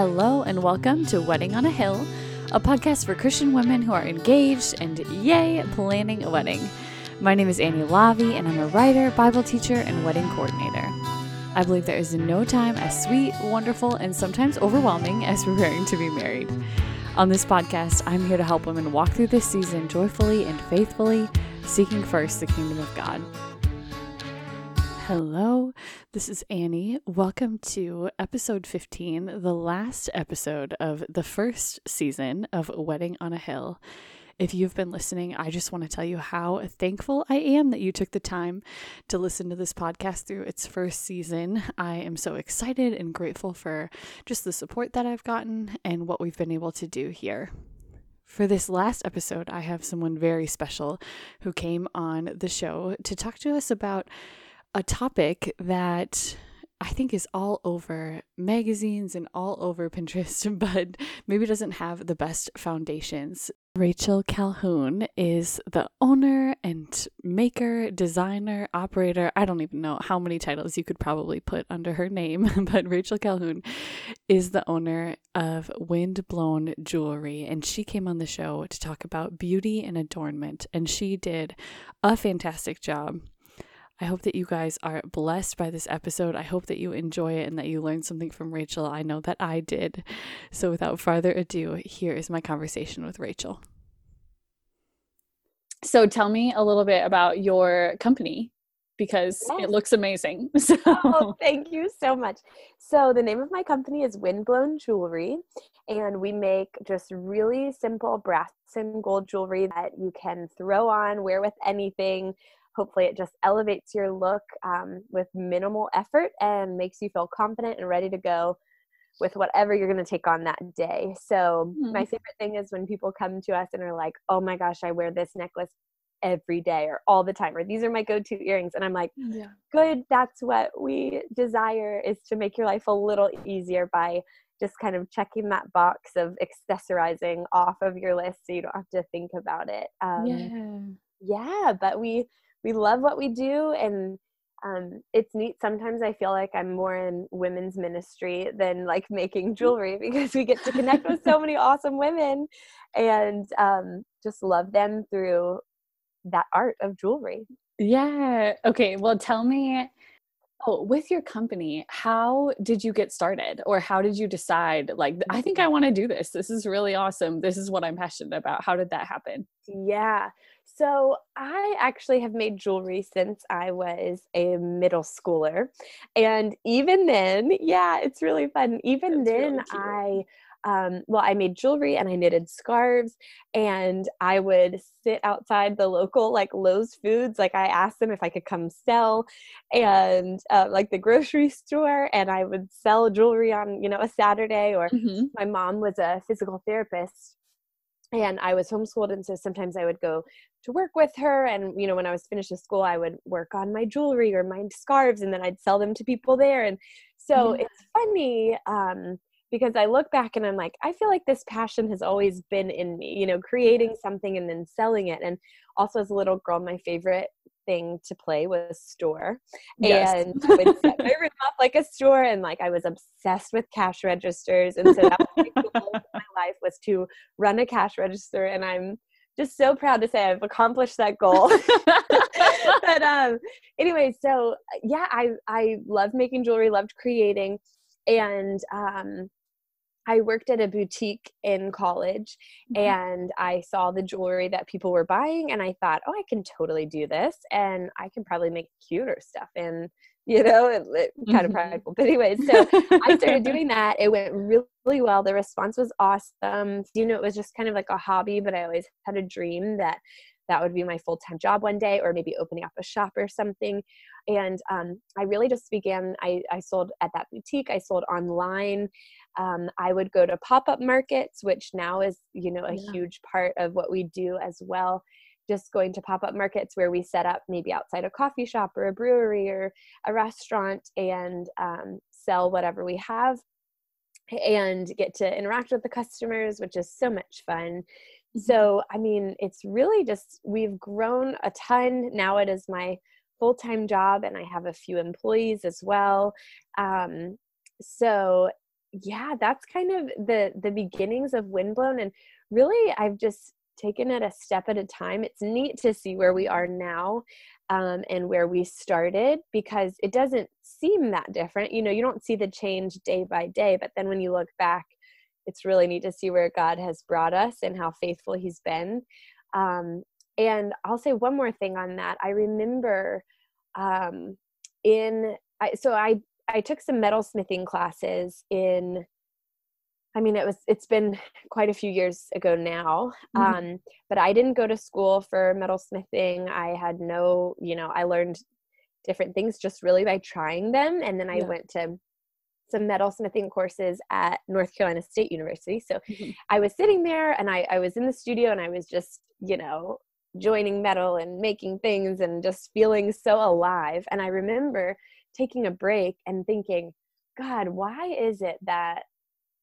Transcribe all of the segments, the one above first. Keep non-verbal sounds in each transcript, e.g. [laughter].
Hello, and welcome to Wedding on a Hill, a podcast for Christian women who are engaged and, yay, planning a wedding. My name is Annie Lavi, and I'm a writer, Bible teacher, and wedding coordinator. I believe there is no time as sweet, wonderful, and sometimes overwhelming as preparing to be married. On this podcast, I'm here to help women walk through this season joyfully and faithfully, seeking first the kingdom of God. Hello, this is Annie. Welcome to episode 15, the last episode of the first season of Wedding on a Hill. If you've been listening, I just want to tell you how thankful I am that you took the time to listen to this podcast through its first season. I am so excited and grateful for just the support that I've gotten and what we've been able to do here. For this last episode, I have someone very special who came on the show to talk to us about a topic that I think is all over magazines and all over Pinterest, [laughs] but maybe doesn't have the best foundations. Rachel Calhoun is the owner and maker, designer, operator. I don't even know how many titles you could probably put under her name, [laughs] but Rachel Calhoun is the owner of Windblown Jewelry. And she came on the show to talk about beauty and adornment, and she did a fantastic job. I hope that you guys are blessed by this episode. I hope that you enjoy it and that you learned something from Rachel. I know that I did. So, without further ado, here is my conversation with Rachel. So, tell me a little bit about your company because yes. it looks amazing. [laughs] So. Oh, thank you so much. So, the name of my company is Windblown Jewelry, and we make just really simple brass and gold jewelry that you can throw on, wear with anything hopefully it just elevates your look um, with minimal effort and makes you feel confident and ready to go with whatever you're going to take on that day so mm-hmm. my favorite thing is when people come to us and are like oh my gosh i wear this necklace every day or all the time or these are my go-to earrings and i'm like yeah. good that's what we desire is to make your life a little easier by just kind of checking that box of accessorizing off of your list so you don't have to think about it um, yeah yeah but we we love what we do and um, it's neat sometimes i feel like i'm more in women's ministry than like making [laughs] jewelry because we get to connect with so many awesome women and um, just love them through that art of jewelry. Yeah. Okay well tell me Oh, with your company, how did you get started or how did you decide like I think I mm-hmm. want to do this. This is really awesome. This is what I'm passionate about. How did that happen? Yeah. So, I actually have made jewelry since I was a middle schooler. And even then, yeah, it's really fun. Even That's then, really I um, well, I made jewelry and I knitted scarves, and I would sit outside the local like Lowes Foods. Like I asked them if I could come sell, and uh, like the grocery [laughs] store, and I would sell jewelry on you know a Saturday. Or mm-hmm. my mom was a physical therapist, and I was homeschooled, and so sometimes I would go to work with her. And you know, when I was finished with school, I would work on my jewelry or my scarves, and then I'd sell them to people there. And so yeah. it's funny um, because I look back and I'm like, I feel like this passion has always been in me. You know, creating something and then selling it. And also, as a little girl, my favorite thing to play was store yes. and I would set my room up like a store and like I was obsessed with cash registers and so that was the goal of my life was to run a cash register and I'm just so proud to say I've accomplished that goal. [laughs] [laughs] but um anyway, so yeah, I I loved making jewelry, loved creating and um I worked at a boutique in college mm-hmm. and I saw the jewelry that people were buying and I thought, oh, I can totally do this and I can probably make cuter stuff. And, you know, it, it mm-hmm. kind of prideful. But, anyways, so I started doing [laughs] that. It went really well. The response was awesome. You know, it was just kind of like a hobby, but I always had a dream that that would be my full time job one day, or maybe opening up a shop or something. And um, I really just began, I, I sold at that boutique, I sold online. Um, I would go to pop up markets, which now is, you know, a yeah. huge part of what we do as well. Just going to pop up markets where we set up maybe outside a coffee shop or a brewery or a restaurant and um, sell whatever we have and get to interact with the customers, which is so much fun. Mm-hmm. So, I mean, it's really just, we've grown a ton. Now it is my full time job, and I have a few employees as well. Um, so yeah, that's kind of the the beginnings of Windblown and really I've just taken it a step at a time. It's neat to see where we are now um, and where we started because it doesn't seem that different. You know, you don't see the change day by day, but then when you look back, it's really neat to see where God has brought us and how faithful He's been. Um, and I'll say one more thing on that. I remember um, in I, so I I took some metalsmithing classes in I mean, it was it's been quite a few years ago now. Mm-hmm. Um, but I didn't go to school for metalsmithing. I had no, you know, I learned different things just really by trying them, and then I yeah. went to some metalsmithing courses at North Carolina State University. So mm-hmm. I was sitting there, and I I was in the studio, and I was just, you know, joining metal and making things, and just feeling so alive. And I remember taking a break and thinking, God, why is it that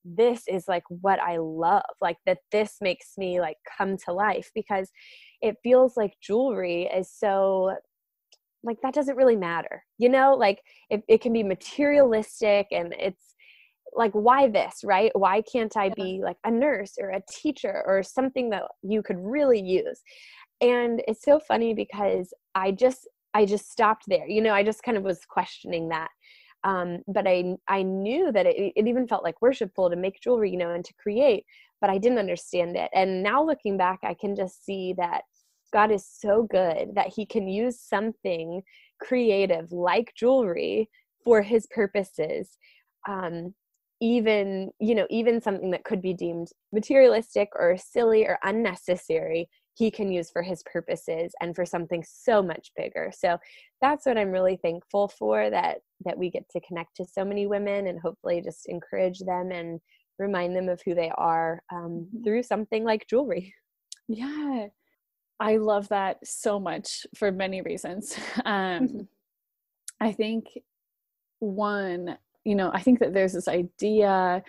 this is like what I love, like that this makes me like come to life because it feels like jewelry is so like that doesn't really matter, you know, like it, it can be materialistic and it's like why this right? Why can't i be like a nurse or a teacher or something that you could really use? And it's so funny because i just i just stopped there you know? I just kind of was questioning that um, but I I knew that it, it even felt like worshipful to make jewelry, you know, and to create, but I didn't understand it. And now looking back, I can just see that God is so good that He can use something creative like jewelry for His purposes. Um, even you know even something that could be deemed materialistic or silly or unnecessary he can use for his purposes and for something so much bigger so that's what i'm really thankful for that that we get to connect to so many women and hopefully just encourage them and remind them of who they are um, mm-hmm. through something like jewelry yeah i love that so much for many reasons [laughs] um, mm-hmm. i think one you know i think that there's this idea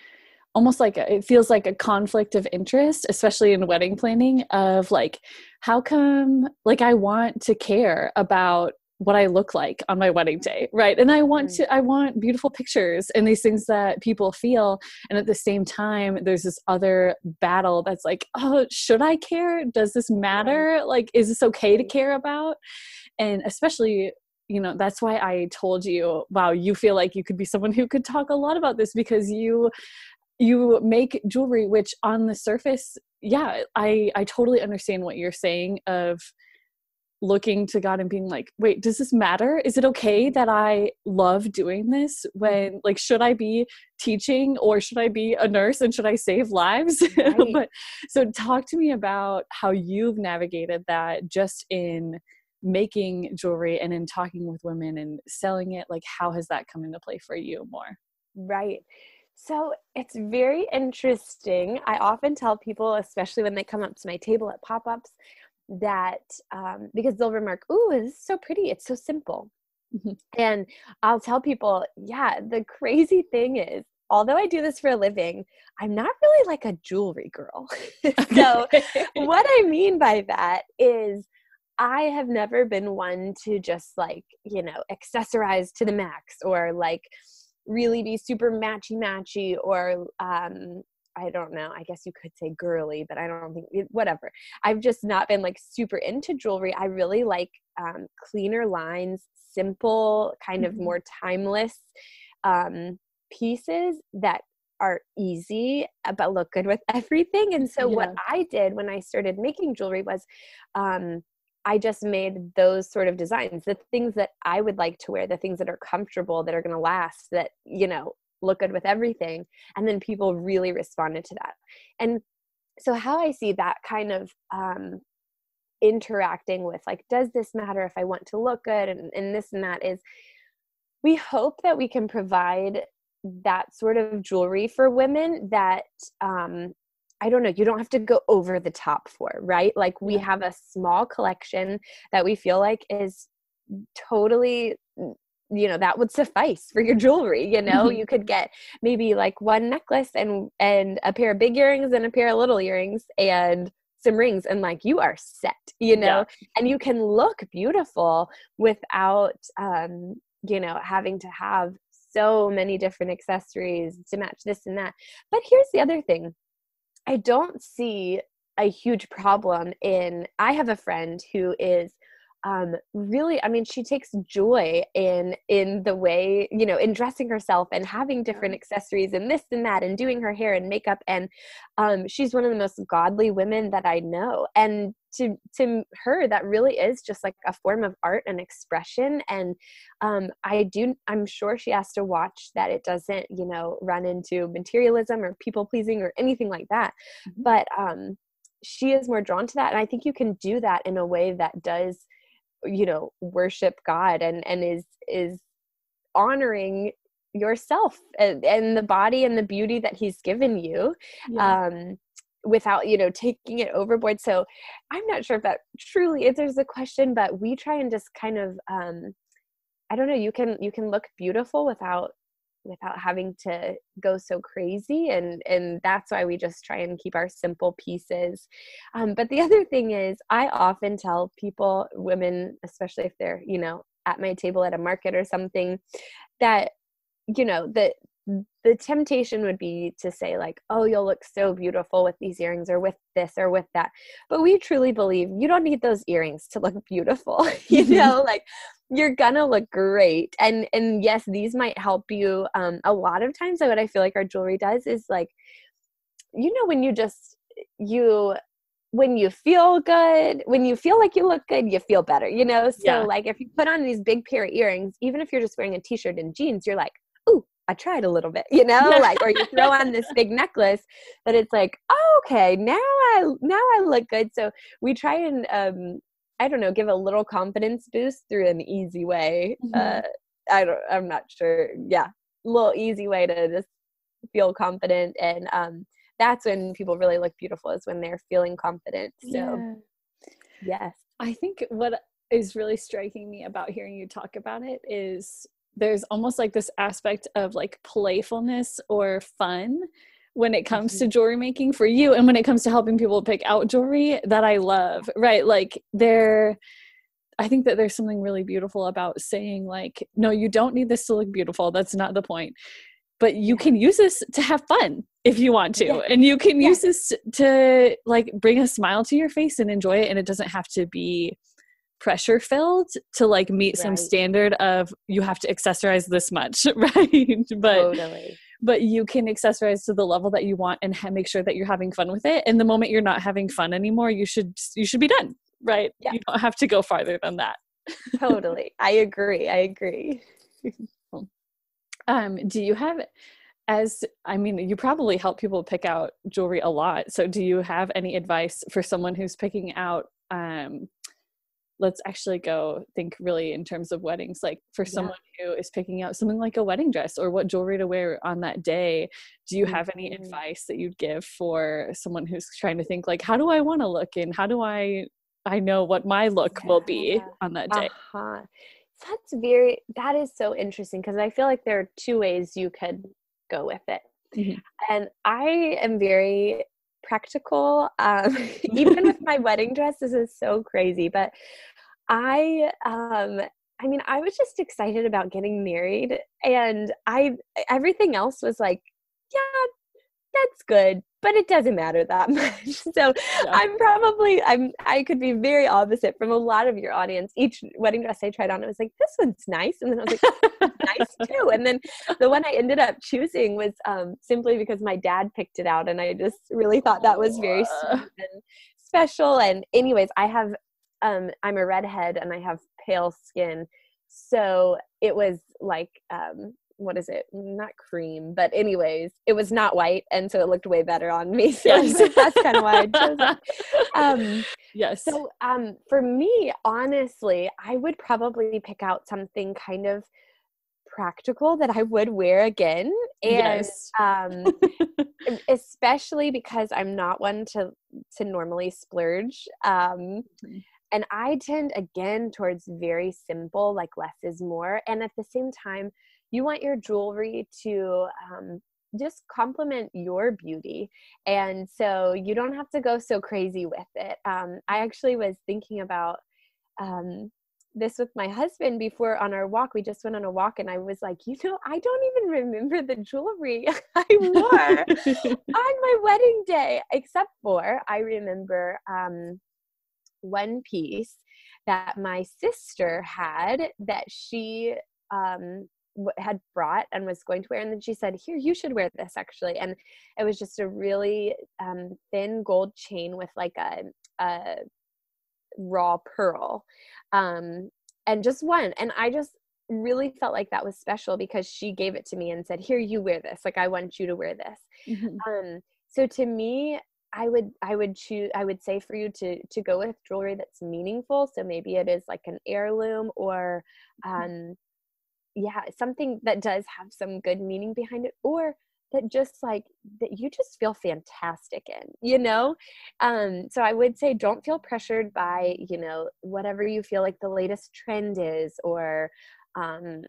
almost like a, it feels like a conflict of interest especially in wedding planning of like how come like i want to care about what i look like on my wedding day right? And i want mm. to i want beautiful pictures and these things that people feel. And at the same time there's this other battle that's like oh should i care? Does this matter? Like is this okay to care about? And especially you know that's why i told you wow you feel like you could be someone who could talk a lot about this because you you make jewelry which on the surface yeah i i totally understand what you're saying of looking to god and being like wait does this matter? Is it okay that i love doing this mm-hmm. when like should i be teaching or should i be a nurse and should i save lives? [laughs] Right. but so talk to me about how you've navigated that just in making jewelry and in talking with women and selling it like how has that come into play for you more? Right. So it's very interesting. I often tell people, especially when they come up to my table at pop ups, that um, because they'll remark, Ooh, this is so pretty. It's so simple. Mm-hmm. And I'll tell people, yeah, the [laughs] crazy thing is, although I do this for a living, I'm not really like a jewelry girl. [laughs] so, what I mean by that is, I have never been one to just like, you know, accessorize to the max or like, really be super matchy matchy or um I don't know. I guess you could say girly, but I don't think whatever. I've just not been like super into jewelry. I really like um, cleaner lines, simple, kind of mm-hmm. more timeless um, pieces that are easy uh, but look good with [laughs] everything. And so, yeah. what I did when I started making jewelry was um, I just made those sort of designs, the things that I would like to wear, the things that are comfortable, that are going to last, that, you know, look good with everything. And then people really responded to that. And so, how I see that kind of um, interacting with, like, does this matter if I want to look good and, and this and that is we hope that we can provide that sort of jewelry for women that um, I don't know, you don't have to go over the top for, right? Like we have a small collection that we feel like is totally you know that would suffice for your jewelry you know [laughs] you could get maybe like one necklace and and a pair of big earrings and a pair of little earrings and some rings and like you are set you know yeah. and you can look beautiful without um you know having to have so many different accessories to match this and that. But here's the other thing I don't see a huge problem in. I have a friend who is um, really i mean she takes joy in in the way you know in dressing herself and having different accessories and this and that and doing her hair and makeup and um, she's one of the most godly women that i know. And to to her that really is just like a form of art and expression. And um, i do i'm sure she has to watch that it doesn't you know run into materialism or people pleasing or anything like that. Mm-hmm. but um she is more drawn to that. And i think you can do that in a way that does you know worship god and and is is honoring yourself and, and the body and the beauty that he's given you yeah. um without you know taking it overboard so i'm not sure if that truly answers the question but we try and just kind of um i don't know you can you can look beautiful without without having to go so crazy and and that's why we just try and keep our simple pieces. Um, but the other thing is i often tell people women especially if they're you know at my table at a market or something that you know that the temptation would be to say like oh you'll look so beautiful with these earrings or with this or with that. But we truly believe you don't need those earrings to look beautiful [laughs] you know? Like you're gonna look great. And and yes these might help you um a lot of times what i feel like our jewelry does is like you know when you just you when you feel good when you feel like you look good you feel better you know? So yeah. like if you put on these big pair of earrings even if you're just wearing a t-shirt and jeans you're like ooh i tried a little bit you know like or you throw on this big necklace that it's like oh, okay now i now i look good so we try and um I don't know, give a little confidence boost through an easy way. Mm-hmm. Uh, I don't, I'm not sure. Yeah, a little easy way to just feel confident, and um, that's when people really look beautiful is when they're feeling confident. So, yeah. yes, I think what is really striking me about hearing you talk about it is there's almost like this aspect of like playfulness or fun when it comes to mm-hmm. jewelry making for you and when it comes to helping people pick out jewelry that I love, right? Like there I think that there's something really beautiful about saying like no, you don't need this to look beautiful. That's not the point. But you can use this to have fun if you want to. Yeah. And you can yeah. use this to like bring a smile to your face and enjoy it and it doesn't have to be pressure filled to like meet right. some standard of you have to accessorize this much, [laughs] right? But totally. but you can accessorize to the level that you want and ha- make sure that you're having fun with it. And the moment you're not having fun anymore you should you should be done right? Yeah. you don't have to go farther than that. Totally. [laughs] I agree. I agree. Um do you have as i mean you probably help people pick out jewelry a lot. So do you have any advice for someone who's picking out um let's actually go think really in terms of weddings like for yeah. someone who is picking out something like a wedding dress or what jewelry to wear on that day do you have any mm-hmm. advice that you'd give for someone who's trying to think like how do i want to look and how do i i know what my look yeah. will be on that day uh-huh. that's very that is so interesting because i feel like there are two ways you could go with it mm-hmm. and i am very practical. Um, [laughs] even with my [laughs] wedding dress, this is so crazy. But I, um, I mean, I was just excited about getting married, and I everything else was like, yeah, that's good but it doesn't matter that [laughs] much. So yeah. i'm probably i'm i could be very opposite from a lot of your audience. Each wedding dress i tried on i was like this one's nice and then i was like nice too. And then the one i ended up choosing was um, simply because my dad picked it out and i just really thought that was very sweet and special. And anyways i have um, i'm a redhead and i have pale skin. So it was like um, what is it? Not cream, but anyways, it was not white, and so it looked way better on me. [laughs] So yes. [laughs] that's kind of why I chose it. [laughs] Um, yes. So um, for me, honestly, I would probably pick out something kind of practical that I would wear again, and yes. um, especially because I'm not one to to normally splurge. Um, mm-hmm and i tend again towards very simple like less is more and at the same time you want your jewelry to um, just complement your beauty and so you don't have to go so crazy with it um, i actually was thinking about um, this with my husband before on our walk. We just went on a walk, and I was like, you know, I don't even remember the jewelry [laughs] I wore [laughs] on my wedding day, except for I remember um, one piece that my sister had that she um, had brought and was going to wear and then she said here you should wear this actually and it was just a really um, thin gold chain with like a, a raw pearl um, and just one and i just really felt like that was special because she gave it to me and said here you wear this like i want you to wear this mm-hmm. um, so to me i would i would choose i would say for you to to go with jewelry that's meaningful so maybe it is like an heirloom or mm-hmm. um yeah something that does have some good meaning behind it or that just like that you just feel fantastic in you know? Um so i would say don't feel pressured by you know whatever you feel like the latest trend is or um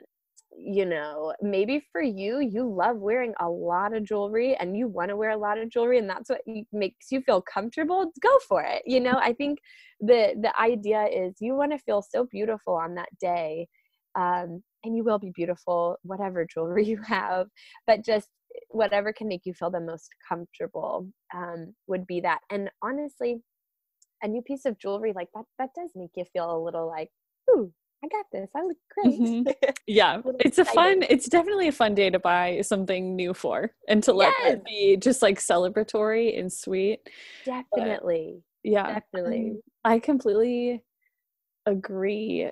you know maybe for you you love wearing a lot of jewelry and you want to wear a lot of jewelry and that's what makes you feel comfortable go for it you know? I think the the idea is you want to feel so beautiful on that day um and you will be beautiful whatever jewelry [laughs] you have but just whatever can make you feel the most comfortable um, would be that and honestly a new piece of jewelry like that that does make you feel a little like ooh I got this. I look great. Mm-hmm. [laughs] Yeah, it's a fun. It's definitely a fun day to buy something new for, and to let yes. it be just like celebratory and sweet. Definitely. But, yeah, definitely. I completely agree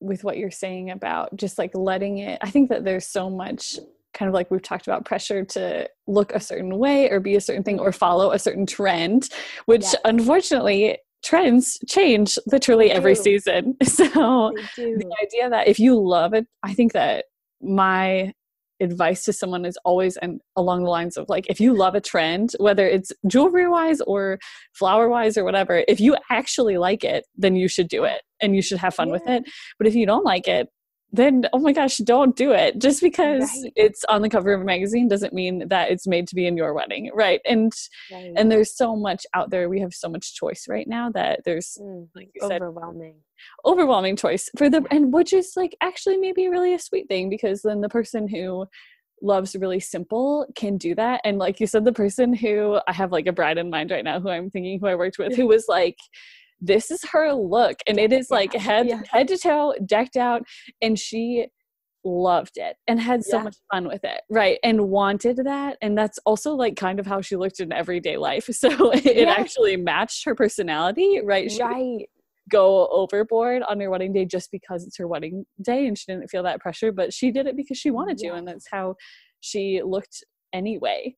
with what you're saying about just like letting it i think that there's so much kind of like we've talked about pressure to look a certain way or be a certain thing or follow a certain trend which unfortunately trends change literally every season. [laughs] So the idea that if you love it i think that my advice to someone is always and along the lines of like if you love a trend whether it's jewelry wise or flower wise or whatever if you actually like it then you should do it and you should have fun yeah. with it but if you don't like it then oh my gosh don't do it. Just because right. it's on the cover of a magazine doesn't mean that it's made to be in your wedding. Right. And right. and there's so much out there. We have so much choice right now that there's mm, like you overwhelming. said, overwhelming choice for the and which is like actually maybe really a sweet thing because then the person who loves really simple can do that. And like you said the person who i have like a bride in mind right now who i'm thinking who i worked with who [laughs] was like this is her look and it is like head yeah. head to toe decked out and she loved it and had so yeah. much fun with it right and wanted that and that's also like kind of how she looked in everyday life [laughs] so it yeah. actually matched her personality right she right go overboard on her wedding day just because it's her wedding day and she didn't feel that pressure but she did it because she wanted to and that's how she looked anyway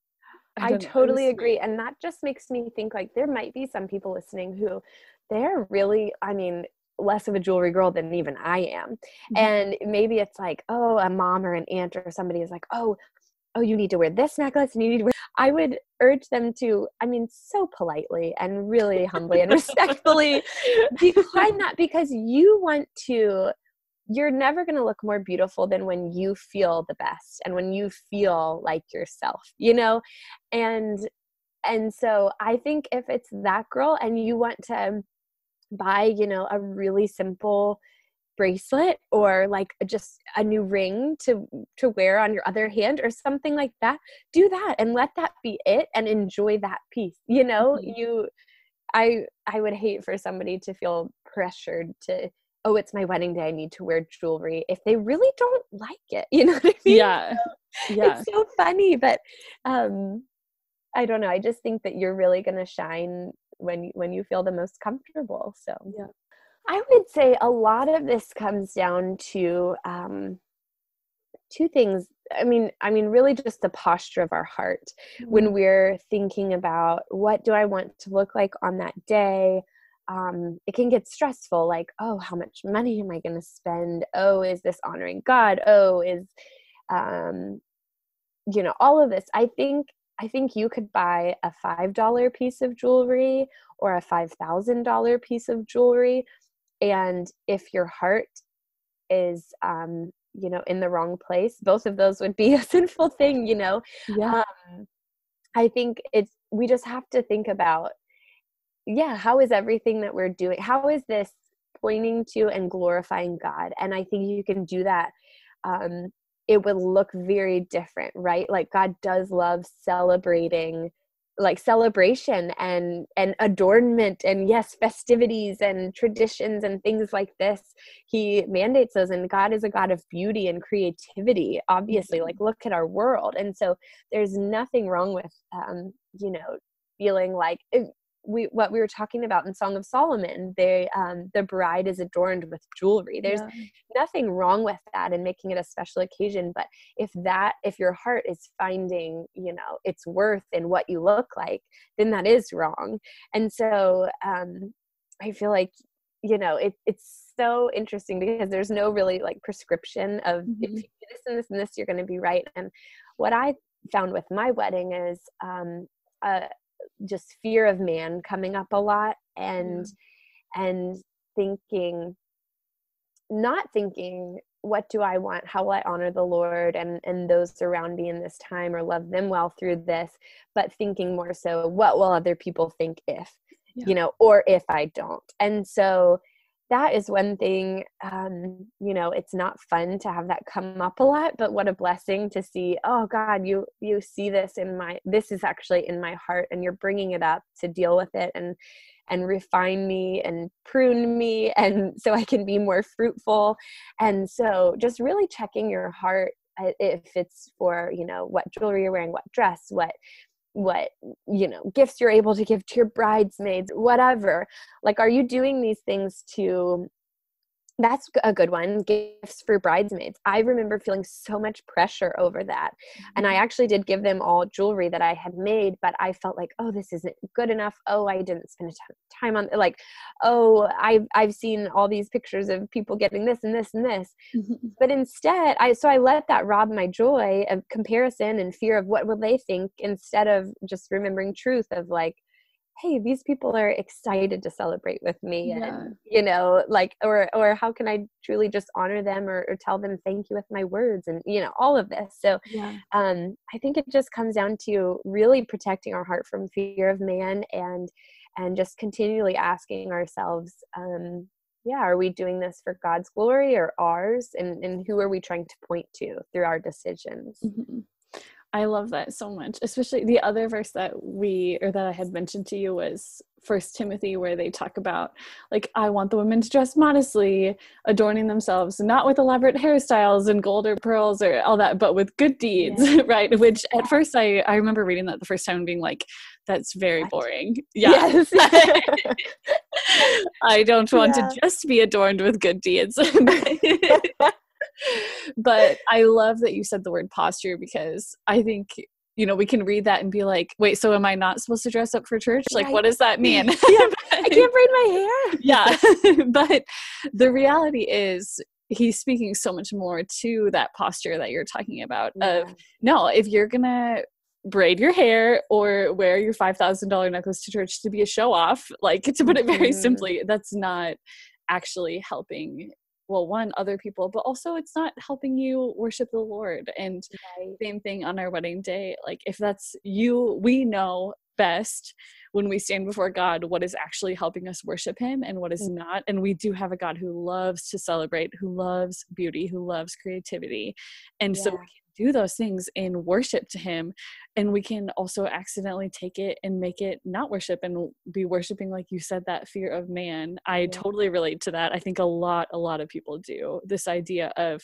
I, I totally agree. And that just makes me think like there might be some people listening who they're really, I mean, less of a jewelry girl than even I am. Mm-hmm. And maybe it's like, oh, a mom or an aunt or somebody is like, oh, oh, you need to wear this necklace and you need to wear. [laughs] I would urge them to, I mean, so politely and really humbly and [laughs] respectfully decline that because you want to you're never going to look more beautiful than when you feel the best and when you feel like yourself you know and and so i think if it's that girl and you want to buy you know a really simple bracelet or like just a new ring to to wear on your other hand or something like that do that and let that be it and enjoy that piece you know? Mm-hmm. you i i would hate for somebody to feel pressured to oh it's my wedding day i need to wear jewelry if they really don't like it [laughs] you know what i mean? Yeah. Yeah it's so funny but um i don't know i just think that you're really going to shine when when you feel the most comfortable so. Yeah. I would say a lot of this comes down to um two things. I mean i mean really just the posture of our heart. Mm-hmm. when we're thinking about what do i want to look like on that day? Um, it can get stressful like oh how much money am i going to spend? Oh is this honoring god? Oh is um, you know all of this. I think i think you could buy a five dollar piece of jewelry or a five thousand dollar piece of jewelry and if your heart is um, you know in the wrong place both of those would be [laughs] a sinful thing you know yeah um, i think it's we just have to think about yeah how is everything that we're doing how is this pointing to and glorifying God. And I think you can do that. Um, it would look very different, right? Like God does love celebrating like celebration and and adornment and yes festivities and traditions and things like this he mandates those and god is a god of beauty and creativity obviously like mm-hmm. look at our world and so there's nothing wrong with um you know feeling like we what we were talking about in Song of Solomon, they um, the bride is adorned with jewelry. There's yeah. nothing wrong with that and making it a special occasion. But if that if your heart is finding you know its worth in what you look like, then that is wrong. And so um, I feel like you know it, it's so interesting because there's no really like prescription of mm-hmm. if you do this and this and this you're going to be right. And what I found with my wedding is um, uh, just fear of man coming up a lot and and thinking not thinking what do i want? How will i honor the lord and and those around me in this time or love them well through this? But thinking more so what will other people think if? Yeah. you know or if i don't? And so that is one thing um, you know it's not fun to have that come up a lot but what a blessing to see oh god you you see this in my this is actually in my heart and you're bringing it up to deal with it and and refine me and prune me and [laughs] so i can be more fruitful. And so just really checking your heart uh, if it's for you know what jewelry you're wearing what dress what what you know gifts you're able to give to your bridesmaids whatever. Like are you doing these things to that's a good one gifts for bridesmaids i remember feeling so much pressure over that and i mm-hmm. actually did give them all jewelry that i had made but i felt like oh this isn't good enough oh i didn't spend time on like oh i've i've seen all these pictures of people getting this and this and this mm-hmm. [laughs] but instead i so i let that rob my joy of comparison and fear of what will they think instead of just remembering truth of like hey these people are excited to celebrate with me yeah. and you know like or or how can i truly just honor them or, or, tell them thank you with my words and you know all of this so yeah. um i think it just comes down to really protecting our heart from fear of man and and just continually asking ourselves um yeah are we doing this for god's glory or ours and and who are we trying to point to through our decisions mm-hmm. I love that so much. Especially the other verse that we or that I had mentioned to you was First Timothy, where they talk about like I want the women to dress modestly, adorning themselves not with elaborate hairstyles and gold or pearls or all that, but with good deeds, yeah. [laughs] right? Which at first I I remember reading that the first time being like, that's very boring. Yeah. Yes. [laughs] I don't want yeah. to just be adorned with good deeds [laughs] but I love that you said the word posture because I think you know we can read that and be like wait so am i not supposed to dress up for church like what does that mean [laughs] [laughs] yeah, i can't braid my hair [laughs] yeah but the reality is he's speaking so much more to that posture that you're talking about yeah. of no if you're gonna braid your hair or wear your $5000 necklace to church to be a show off like to put it very mm-hmm. simply that's not actually helping well one other people but also it's not helping you worship the lord and right. same thing on our wedding day like if that's you we know best when we stand before God what is actually helping us worship Him and what is mm. not. And we do have a God who loves to celebrate, who loves beauty, who loves creativity. And yeah. so we can do those things in worship to him and we can also accidentally take it and make it not worship and be worshiping like you said that fear of man. I totally relate to that. I think a lot a lot of people do this idea of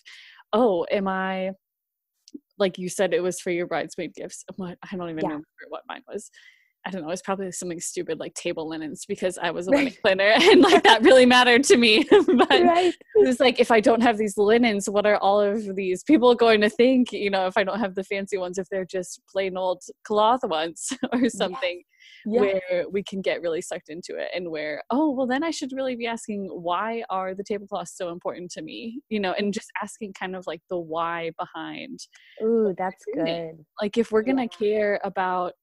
oh am i like you said it was for your bridesmaid gifts. What? I don't even yeah. remember what mine was I don't know, it's probably something stupid like table linens because I was a wedding planner [laughs] and like that really mattered to me. [laughs] but right. it was like, if I don't have these linens, what are all of these people going to think, you know, if I don't have the fancy ones, if they're just plain old cloth ones [laughs] or something yes. where we can get really sucked into it and where, oh, well, then I should really be asking, why are the tablecloths so important to me? You know, and just asking kind of like the why behind. Ooh, that's good. Like if we're going to yeah. care about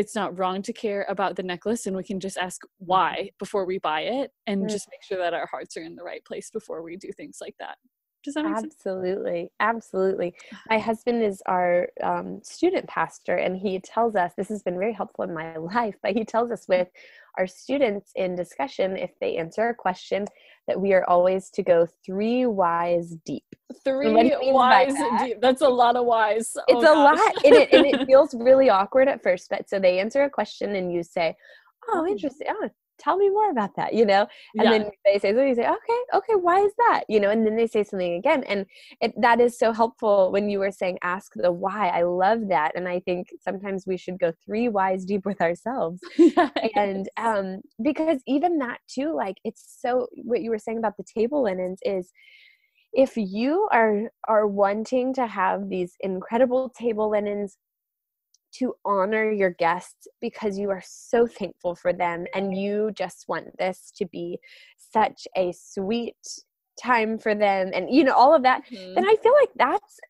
it's not wrong to care about the necklace and we can just ask mm-hmm. why before we buy it and just make sure that our hearts are in the right place before we do things like that does that make sense? absolutely sense? absolutely my husband is our um, student pastor and he tells us this has been very helpful in my [laughs] life but he tells us with our students in discussion if they answer a question that we are always to go three whys deep. Three whys that, deep. That's a lot of whys. Oh, it's a gosh. lot, and it, and it [laughs] feels really awkward at first. But so they answer a question, and you say, "Oh, mm. interesting. Oh, tell me more about that you know? And yeah. then they say something you say okay okay why is that? You know and then they say something again and it, that is so helpful when you were saying ask the why. I love that and i think sometimes we should go three whys deep with ourselves. [laughs] And um because even that too like it's so what you were saying about the table linens is if you are are wanting to have these incredible table linens to honor your guests because you are so thankful for them and you just want this to be such a sweet time for them and you know all of that mm-hmm. then i feel like that's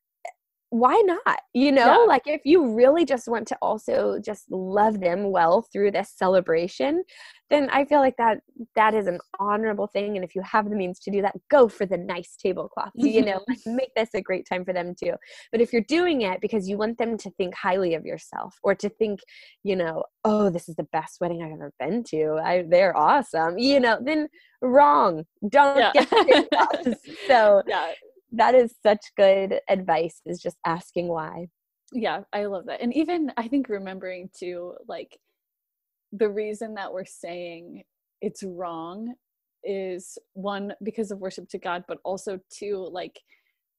why not? You know yeah. like if you really just want to also just love them well through this celebration then i feel like that that is an honorable thing and if you have the means to do that go for the nice tablecloth you [laughs] know like make this a great time for them too. But if you're doing it because you want them to think highly of yourself or to think you know oh this is the best wedding i've ever been to. I, they're awesome you know then wrong. Don't yeah. get [laughs] so yeah that is such good advice is just asking why. Yeah i love that and even i think remembering to like the reason that we're saying it's wrong is one because of worship to god but also two like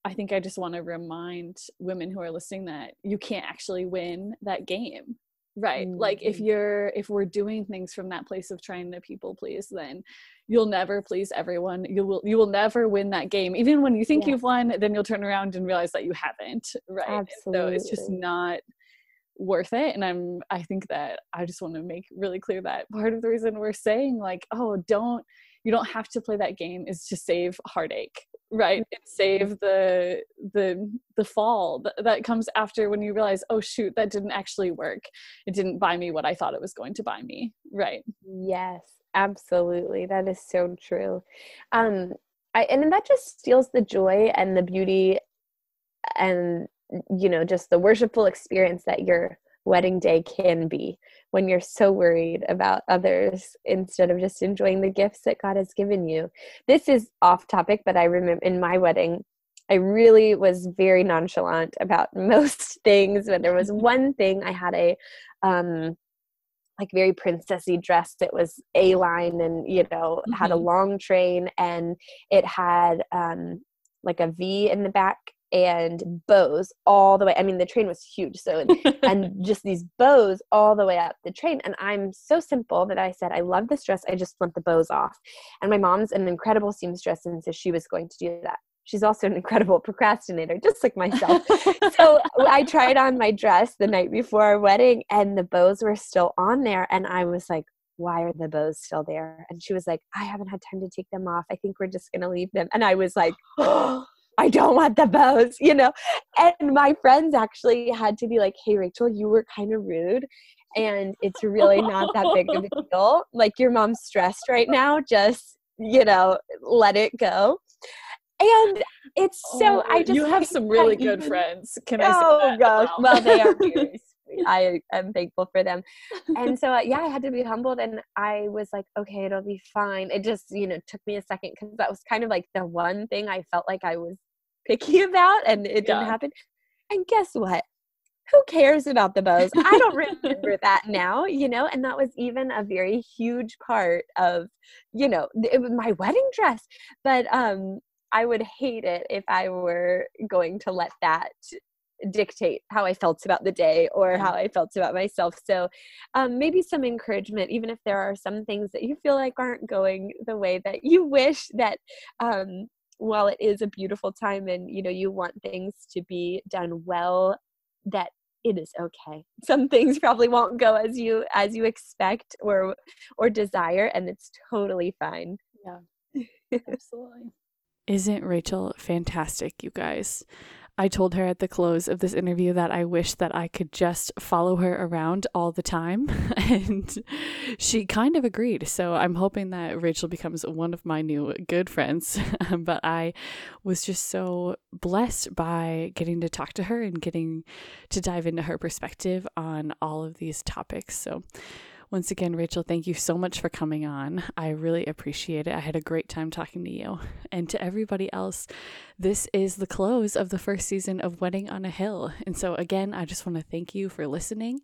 i think i just want to remind women who are listening that you can't actually win that game right mm-hmm. like if mm-hmm. you're if we're doing things from that place of trying to people please then you'll never please everyone you will you will never win that game even when you think yeah. you've won then you'll turn around and realize that you haven't [laughs] right Absolutely. so it's just not worth it and i'm i think that i just want to make really clear that part of the reason we're saying like oh don't you don't have to play that game is to save heartache right and save the the the fall that, comes after when you realize oh shoot that didn't actually work. It didn't buy me what i thought it was going to buy me. Right. Yes absolutely that is so true. Um i and that just steals the joy and the beauty and you know just the worshipful experience that your wedding day can be when you're so worried about others instead of just enjoying the gifts that God has given you. This is off topic, but I remember in my wedding, I really was very nonchalant about [laughs] most things. But there was one thing I had a um, like very princessy dress that was a line and you know mm-hmm. had a mm-hmm. long train and it had um, like a V in the back and bows all the way. I mean, the train was huge, so [laughs] and just these bows all the way up the train. And I'm so simple that I said, I love this dress. I just want the bows off. And my mom's an incredible seamstress, and so she was going to do that. She's also an incredible procrastinator, just like myself. [laughs] so I tried on my dress the night before our wedding, and the bows were still on there. And I was like, why are the bows still there? And she was like, I haven't had time to take them off. I think we're just going to leave them. And I was like, [gasps] [gasps] [gasps] oh, I don't want the bows, you know? And my friends actually had to be like, hey, Rachel, you were kind of rude. And it's really not that big of a [laughs] deal. Like, your mom's stressed right now. Just, you know, let it go. And it's so, oh, I just. You have some really good even, friends. Can I say? Oh, gosh. Well, they are very [laughs] I am thankful for them. And so, uh, yeah, I had to be humbled and I was like, okay, it'll be fine. It just, you know, took me a second because that was kind of like the one thing I felt like I was picky about and it didn't happen. And guess what? Who cares about the bows? I don't remember [laughs] that now, you know, and that was even a very huge part of, you know, it was my wedding dress. But um I would hate it if I were going to let that dictate how I felt about the day or how I felt about myself. So, um, maybe some encouragement, even if there are some things that you feel like aren't going the way that you wish that um, while it is a beautiful time and you know you want things to be done well that it is okay. [laughs] Some things probably won't go as you as you expect or or desire and it's totally fine. Yeah. [laughs] Absolutely. Isn't rachel fantastic you guys I told her at the close of this interview that I wish that I could just follow her around all the time. [laughs] And she kind of agreed. So I'm hoping that Rachel becomes one of my new good friends. [laughs] but I was just so blessed by getting to talk to her and getting to dive into her perspective on all of these topics. So Once again, Rachel, thank you so much for coming on. I really appreciate it. I had a great time talking to you. And to everybody else, this is the close of the first season of Wedding on a Hill. And so, again, I just want to thank you for listening.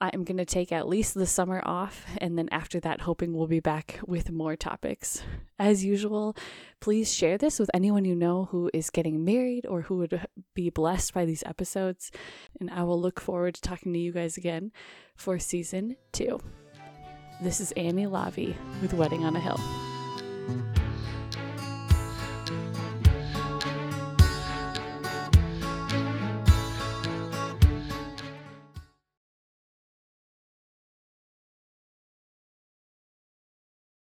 I am going to take at least the summer off, and then after that, hoping we'll be back with more topics. As usual, please share this with anyone you know who is getting married or who would be blessed by these episodes. And I will look forward to talking to you guys again for season two. This is Annie Lavi with Wedding on a Hill.